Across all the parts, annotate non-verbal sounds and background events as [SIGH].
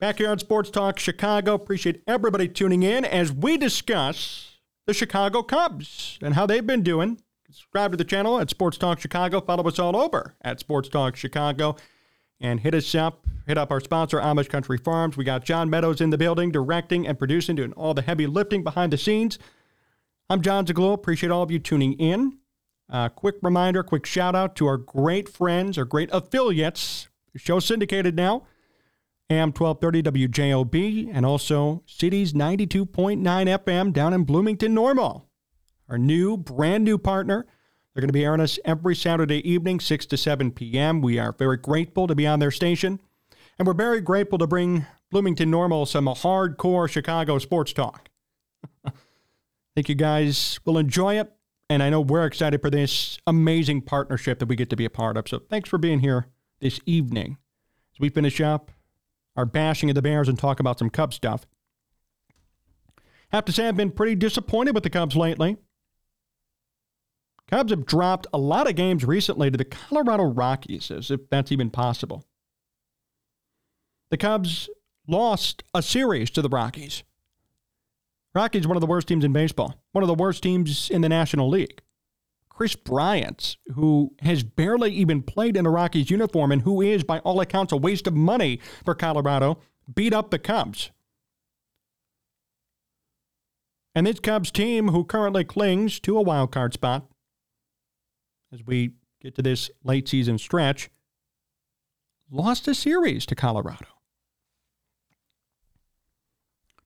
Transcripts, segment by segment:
Back here on Sports Talk Chicago, appreciate everybody tuning in as we discuss the Chicago Cubs and how they've been doing. Subscribe to the channel at Sports Talk Chicago. Follow us all over at Sports Talk Chicago and hit us up. Hit up our sponsor, Amish Country Farms. We got John Meadows in the building, directing and producing, doing all the heavy lifting behind the scenes. I'm Jon Zaghloul. Appreciate all of you tuning in. Uh, quick reminder, quick shout out to our great friends, our great affiliates. The show syndicated now. AM 1230 WJOB and also Cities 92.9 FM down in Bloomington Normal. Our new, brand new partner. They're going to be airing us every Saturday evening, 6 to 7 p.m. We are very grateful to be on their station. And we're very grateful to bring Bloomington Normal some hardcore Chicago sports talk. I [LAUGHS] think you guys will enjoy it. And I know we're excited for this amazing partnership that we get to be a part of. So thanks for being here this evening as we finish up our bashing of the Bears and talk about some Cubs stuff. Have to say, I've been pretty disappointed with the Cubs lately. Cubs have dropped a lot of games recently to the Colorado Rockies, as if that's even possible. The Cubs lost a series to the Rockies. Rockies, one of the worst teams in baseball, one of the worst teams in the National League. Kris Bryant, who has barely even played in a Rockies uniform and who is, by all accounts, a waste of money for Colorado, beat up the Cubs. And this Cubs team, who currently clings to a wild card spot, as we get to this late season stretch, lost a series to Colorado.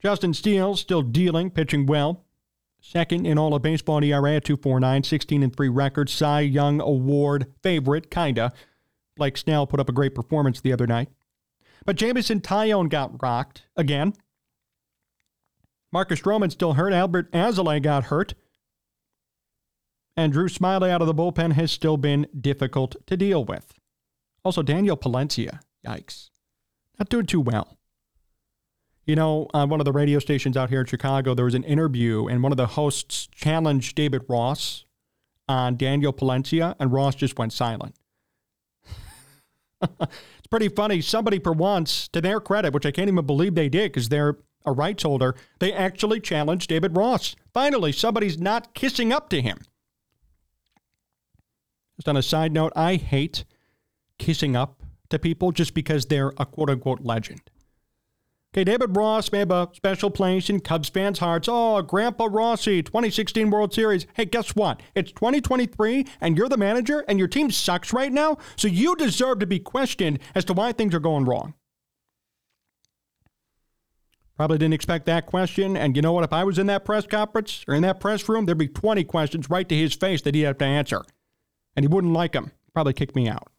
Justin Steele still dealing, pitching well. Second in all of baseball ERA at 249, 16 and 3 record, Cy Young Award favorite, kinda. Blake Snell put up a great performance the other night. But Jameson Taillon got rocked again. Marcus Stroman still hurt. Adbert Alzolay got hurt. And Drew Smyly out of the bullpen has still been difficult to deal with. Also, Daniel Palencia, yikes. Not doing too well. You know, on one of the radio stations out here in Chicago, there was an interview, and one of the hosts challenged David Ross on Daniel Palencia, and Ross just went silent. [LAUGHS] it's pretty funny. Somebody, for once, to their credit, which I can't even believe they did because they're a rights holder, they actually challenged David Ross. Finally, somebody's not kissing up to him. Just on a side note, I hate kissing up to people just because they're a quote unquote legend. Okay, David Ross may have a special place in Cubs fans' hearts. Oh, Grandpa Rossi, 2016 World Series. Hey, guess what? It's 2023, and you're the manager, and your team sucks right now, so you deserve to be questioned as to why things are going wrong. Probably didn't expect that question, and you know what? If I was in that press conference or in that press room, there'd be 20 questions right to his face that he'd have to answer, and he wouldn't like them. Probably kick me out.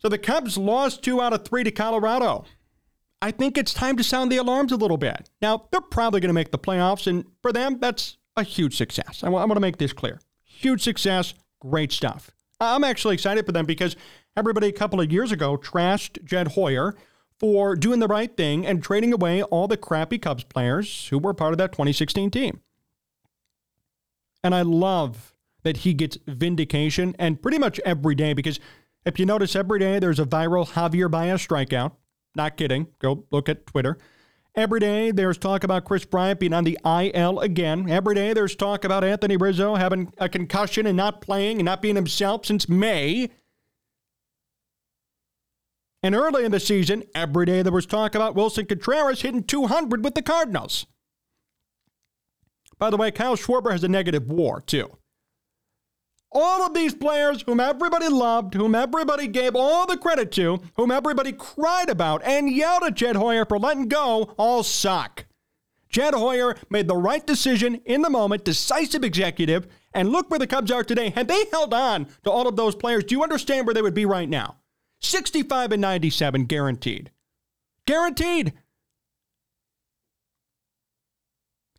So the Cubs lost two out of three to Colorado. I think it's time to sound the alarms a little bit. Now, they're probably going to make the playoffs, and for them, that's a huge success. I want to make this clear. Huge success, great stuff. I'm actually excited for them because everybody a couple of years ago trashed Jed Hoyer for doing the right thing and trading away all the crappy Cubs players who were part of that 2016 team. And I love that he gets vindication and pretty much every day because if you notice, every day there's a viral Javier Baez strikeout. Not kidding. Go look at Twitter. Every day there's talk about Kris Bryant being on the IL again. Every day there's talk about Anthony Rizzo having a concussion and not playing and not being himself since May. And early in the season, every day there was talk about Willson Contreras hitting 200 with the Cardinals. By the way, Kyle Schwarber has a negative war, too. All of these players whom everybody loved, whom everybody gave all the credit to, whom everybody cried about and yelled at Jed Hoyer for letting go, all suck. Jed Hoyer made the right decision in the moment, decisive executive, and look where the Cubs are today. Had they held on to all of those players, do you understand where they would be right now? 65 and 97, guaranteed. Guaranteed.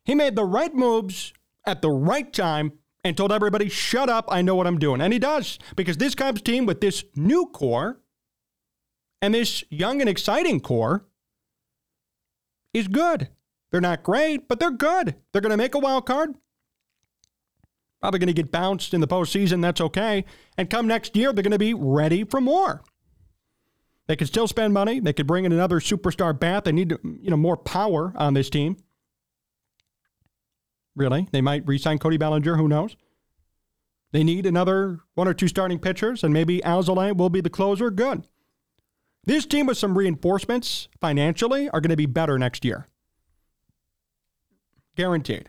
He made the right moves at the right time and told everybody, shut up, I know what I'm doing. And he does, because this Cubs team with this new core and this young and exciting core is good. They're not great, but they're good. They're going to make a wild card. Probably going to get bounced in the postseason. That's okay. And come next year, they're going to be ready for more. They could still spend money. They could bring in another superstar bat. They need you know more power on this team. Really, they might re-sign Cody Bellinger. Who knows? They need another one or two starting pitchers, and maybe Alzolay will be the closer. Good. This team with some reinforcements financially are going to be better next year. Guaranteed.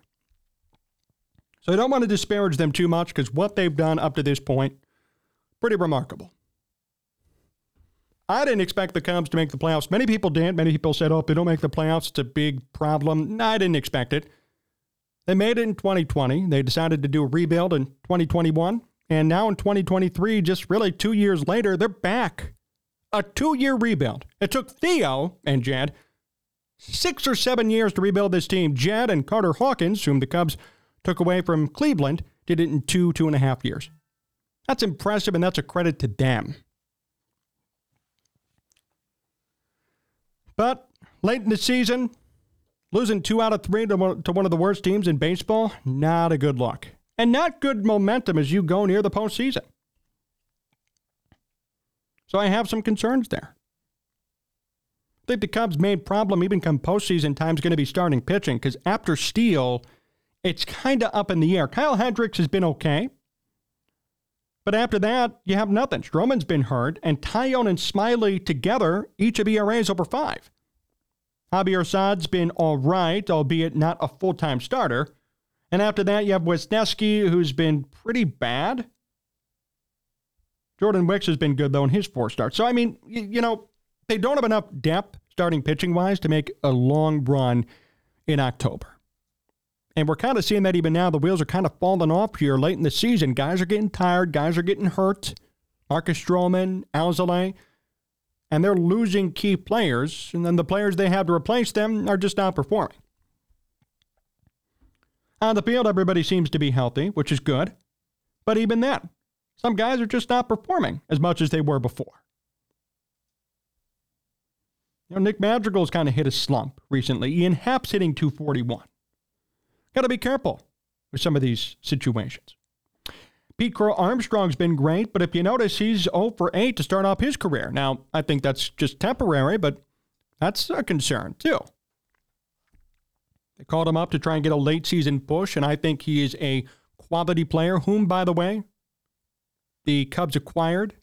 So I don't want to disparage them too much because what they've done up to this point, pretty remarkable. I didn't expect the Cubs to make the playoffs. Many people did. Many people said, oh, if they don't make the playoffs, it's a big problem. No, I didn't expect it. They made it in 2020. They decided to do a rebuild in 2021. And now in 2023, just really two years later, they're back. A two year rebuild. It took Theo and Jed six or seven years to rebuild this team. Jed and Carter Hawkins, whom the Cubs took away from Cleveland, did it in two, two and a half years. That's impressive, and that's a credit to them. But late in the season, losing two out of three to one of the worst teams in baseball, not a good look. And not good momentum as you go near the postseason. So I have some concerns there. I think the Cubs' main problem, even come postseason time, is going to be starting pitching because after Steele, it's kind of up in the air. Kyle Hendricks has been okay. But after that, you have nothing. Stroman's been hurt, and Taillon and Smyly together, each of ERAs over five. Javier Assad's been all right, albeit not a full time starter. And after that, you have Wesneski, who's been pretty bad. Jordan Wicks has been good, though, in his four starts. So, I mean, you, you know, they don't have enough depth starting pitching wise to make a long run in October. And we're kind of seeing that even now. The wheels are kind of falling off here late in the season. Guys are getting tired. Guys are getting hurt. Marcus Stroman, Alzolay, and they're losing key players. And then the players they have to replace them are just not performing. On the field, everybody seems to be healthy, which is good. But even then, some guys are just not performing as much as they were before. You know, Nick Madrigal's kind of hit a slump recently. Ian Happ's hitting 241. Got to be careful with some of these situations. Pete Crow Armstrong's been great, but if you notice, he's 0 for 8 to start off his career. Now, I think that's just temporary, but that's a concern too. They called him up to try and get a late season push, and I think he is a quality player, whom, by the way, the Cubs acquired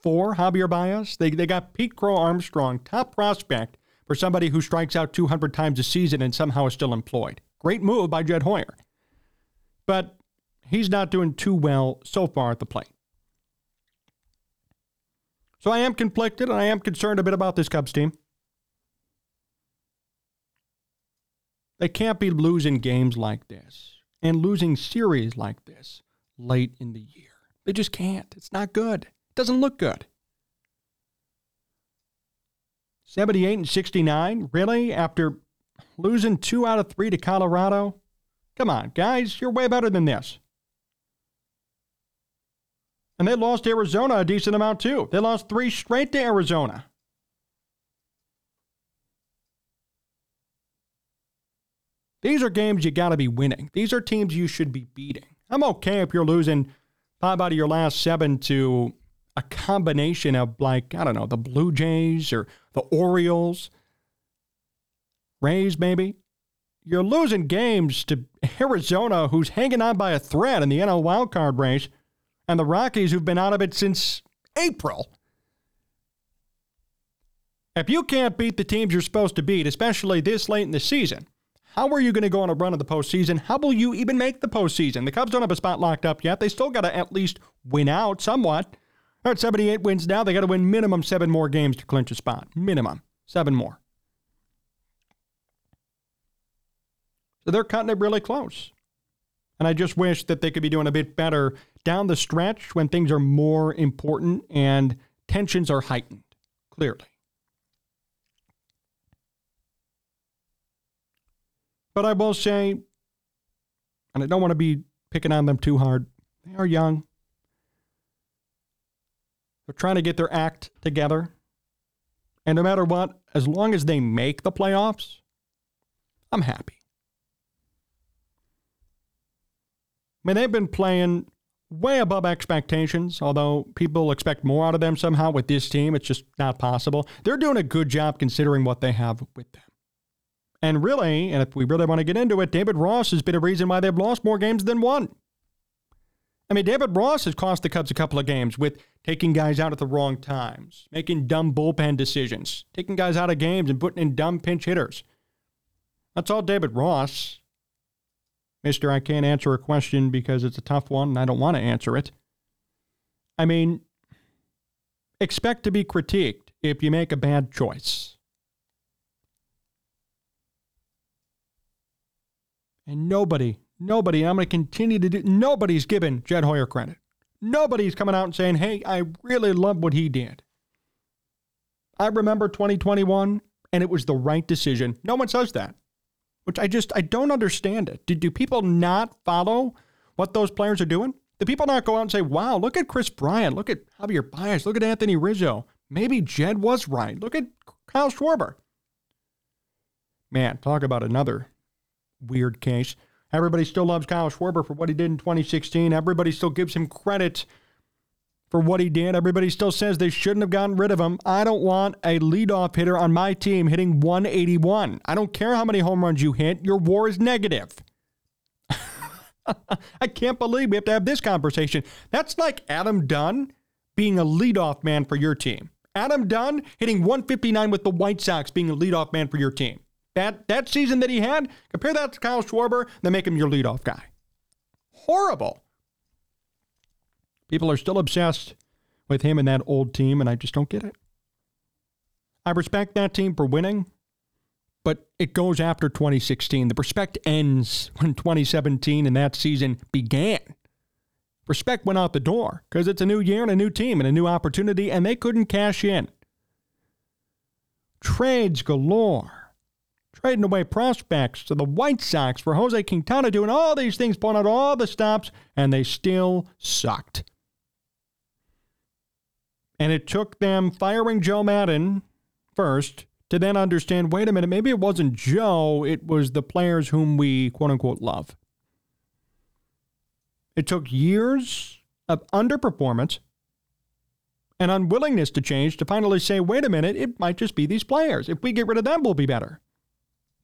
for Javier Baez. They, they got Pete Crow Armstrong, top prospect for somebody who strikes out 200 times a season and somehow is still employed. Great move by Jed Hoyer. But he's not doing too well so far at the plate. So I am conflicted and I am concerned a bit about this Cubs team. They can't be losing games like this and losing series like this late in the year. They just can't. It's not good. It doesn't look good. 78 and 69, really? After losing two out of three to Colorado? Come on, guys, you're way better than this. And they lost Arizona a decent amount too. They lost three straight to Arizona. These are games you got to be winning. These are teams you should be beating. I'm okay if you're losing five out of your last seven to a combination of, like, I don't know, the Blue Jays or the Orioles. Rays, maybe. You're losing games to Arizona, who's hanging on by a thread in the NL wildcard race, and the Rockies, who've been out of it since April. If you can't beat the teams you're supposed to beat, especially this late in the season, how are you going to go on a run of the postseason? How will you even make the postseason? The Cubs don't have a spot locked up yet. They still got to at least win out somewhat. They're at 78 wins now. They got to win minimum seven more games to clinch a spot. Minimum seven more. So they're cutting it really close. And I just wish that they could be doing a bit better down the stretch when things are more important and tensions are heightened, clearly. But I will say, and I don't want to be picking on them too hard, they are young. They're trying to get their act together. And no matter what, as long as they make the playoffs, I'm happy. I mean, they've been playing way above expectations, although people expect more out of them somehow with this team. It's just not possible. They're doing a good job considering what they have with them. And really, and if we really want to get into it, David Ross has been a reason why they've lost more games than one. I mean, David Ross has cost the Cubs a couple of games with taking guys out at the wrong times, making dumb bullpen decisions, taking guys out of games and putting in dumb pinch hitters. That's all David Ross. Mister, I can't answer a question because it's a tough one and I don't want to answer it. I mean, expect to be critiqued if you make a bad choice. And nobody, nobody, I'm going to continue to do, nobody's given Jed Hoyer credit. Nobody's coming out and saying, hey, I really love what he did. I remember 2021 and it was the right decision. No one says that which I just I don't understand it. Do, do people not follow what those players are doing? Do people not go out and say, "Wow, look at Kris Bryant, look at Javier Baez, look at Anthony Rizzo. Maybe Jed was right. Look at Kyle Schwarber." Man, talk about another weird case. Everybody still loves Kyle Schwarber for what he did in 2016. Everybody still gives him credit for what he did. Everybody still says they shouldn't have gotten rid of him. I don't want a leadoff hitter on my team hitting 181. I don't care how many home runs you hit, your war is negative. [LAUGHS] I can't believe we have to have this conversation. That's like Adam Dunn being a leadoff man for your team. Adam Dunn hitting 159 with the White Sox being a leadoff man for your team. That that season that he had, compare that to Kyle Schwarber, then make him your leadoff guy. Horrible. People are still obsessed with him and that old team, and I just don't get it. I respect that team for winning, but it goes after 2016. The respect ends when 2017 and that season began. Respect went out the door because it's a new year and a new team and a new opportunity, and they couldn't cash in. Trades galore. Trading away prospects to the White Sox for Jose Quintana, doing all these things, pulling out all the stops, and they still sucked. And it took them firing Joe Maddon first to then understand wait a minute, maybe it wasn't Joe, it was the players whom we quote unquote love. It took years of underperformance and unwillingness to change to finally say, wait a minute, it might just be these players. If we get rid of them, we'll be better.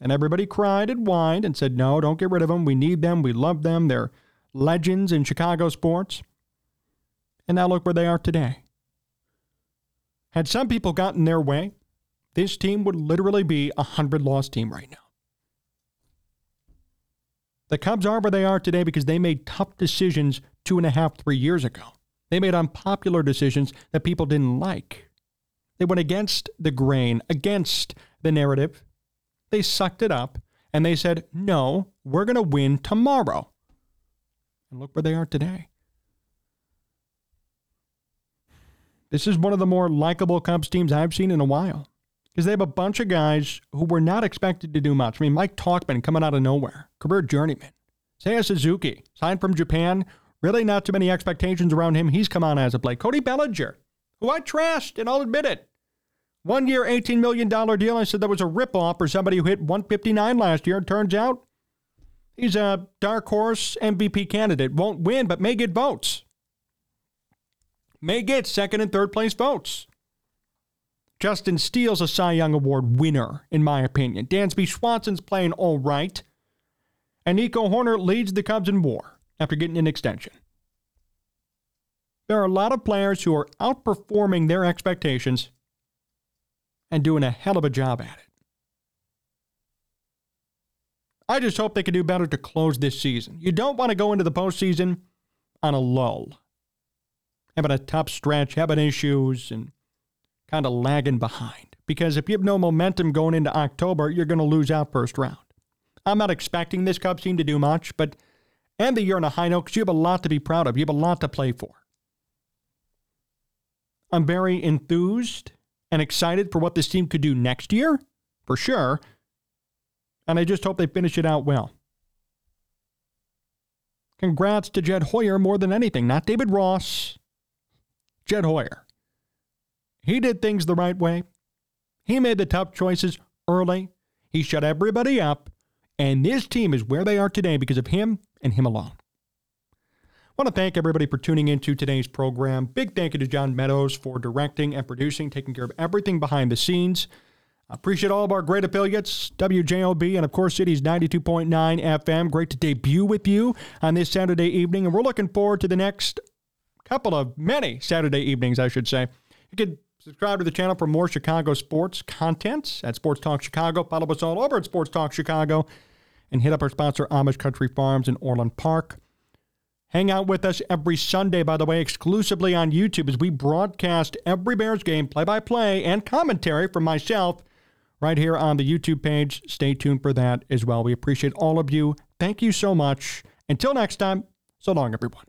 And everybody cried and whined and said, no, don't get rid of them. We need them. We love them. They're legends in Chicago sports. And now look where they are today. Had some people gotten their way, this team would literally be a 100 loss team right now. The Cubs are where they are today because they made tough decisions two and a half, three years ago. They made unpopular decisions that people didn't like. They went against the grain, against the narrative. They sucked it up and they said, no, we're going to win tomorrow. And look where they are today. This is one of the more likable Cubs teams I've seen in a while because they have a bunch of guys who were not expected to do much. I mean, Mike Tauchman coming out of nowhere, career journeyman. Seiya Suzuki, signed from Japan. Really not too many expectations around him. He's come on as a play. Cody Bellinger, who I trashed, and I'll admit it. One year, $18 million deal. I said that was a ripoff for somebody who hit 159 last year. It turns out he's a dark horse MVP candidate. Won't win, but may get votes may get second and third place votes. Justin Steele's a Cy Young Award winner, in my opinion. Dansby Swanson's playing all right. And Nico Hoerner leads the Cubs in war after getting an extension. There are a lot of players who are outperforming their expectations and doing a hell of a job at it. I just hope they can do better to close this season. You don't want to go into the postseason on a lull having a tough stretch, having issues, and kind of lagging behind. Because if you have no momentum going into October, you're going to lose out first round. I'm not expecting this Cubs team to do much, but end the year on a high note because you have a lot to be proud of. You have a lot to play for. I'm very enthused and excited for what this team could do next year, for sure. And I just hope they finish it out well. Congrats to Jed Hoyer more than anything, not David Ross, Jed Hoyer. He did things the right way. He made the tough choices early. He shut everybody up. And this team is where they are today because of him and him alone. I want to thank everybody for tuning into today's program. Big thank you to John Meadows for directing and producing, taking care of everything behind the scenes. I appreciate all of our great affiliates, WJOB and of course Cities 92.9 FM. Great to debut with you on this Saturday evening, and we're looking forward to the next couple of many Saturday evenings, I should say. You can subscribe to the channel for more Chicago sports content at Sports Talk Chicago. Follow us all over at Sports Talk Chicago, and hit up our sponsor Amish Country Farms in Orland Park. Hang out with us every Sunday, by the way, exclusively on YouTube as we broadcast every Bears game, play by play, and commentary from myself right here on the YouTube page. Stay tuned for that as well. We appreciate all of you. Thank you so much. Until next time, so long, everyone.